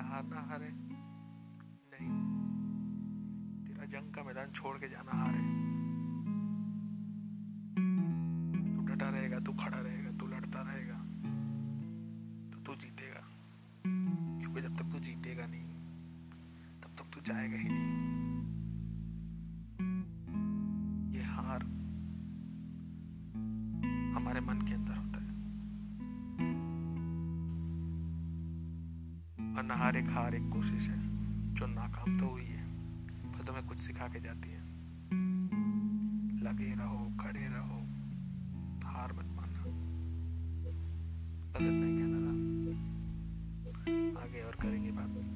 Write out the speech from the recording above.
हारना हारे नहीं। तेरा जंग का मैदान छोड़ के जाना हारे तू डटा रहेगा, तू खड़ा रहेगा, तू लड़ता रहेगा तो तू जीतेगा। क्योंकि जब तक तू जीतेगा नहीं, तब तक तू जाएगा ही नहीं। ये हार अनहारे हर एक कोशिश है, जो नाकाम तो हुई है, पर तुम्हें कुछ सिखा के जाती है। लगे रहो, खड़े रहो, हार मत मानना। बस इतना ही कहना था। आगे और करेंगे बात।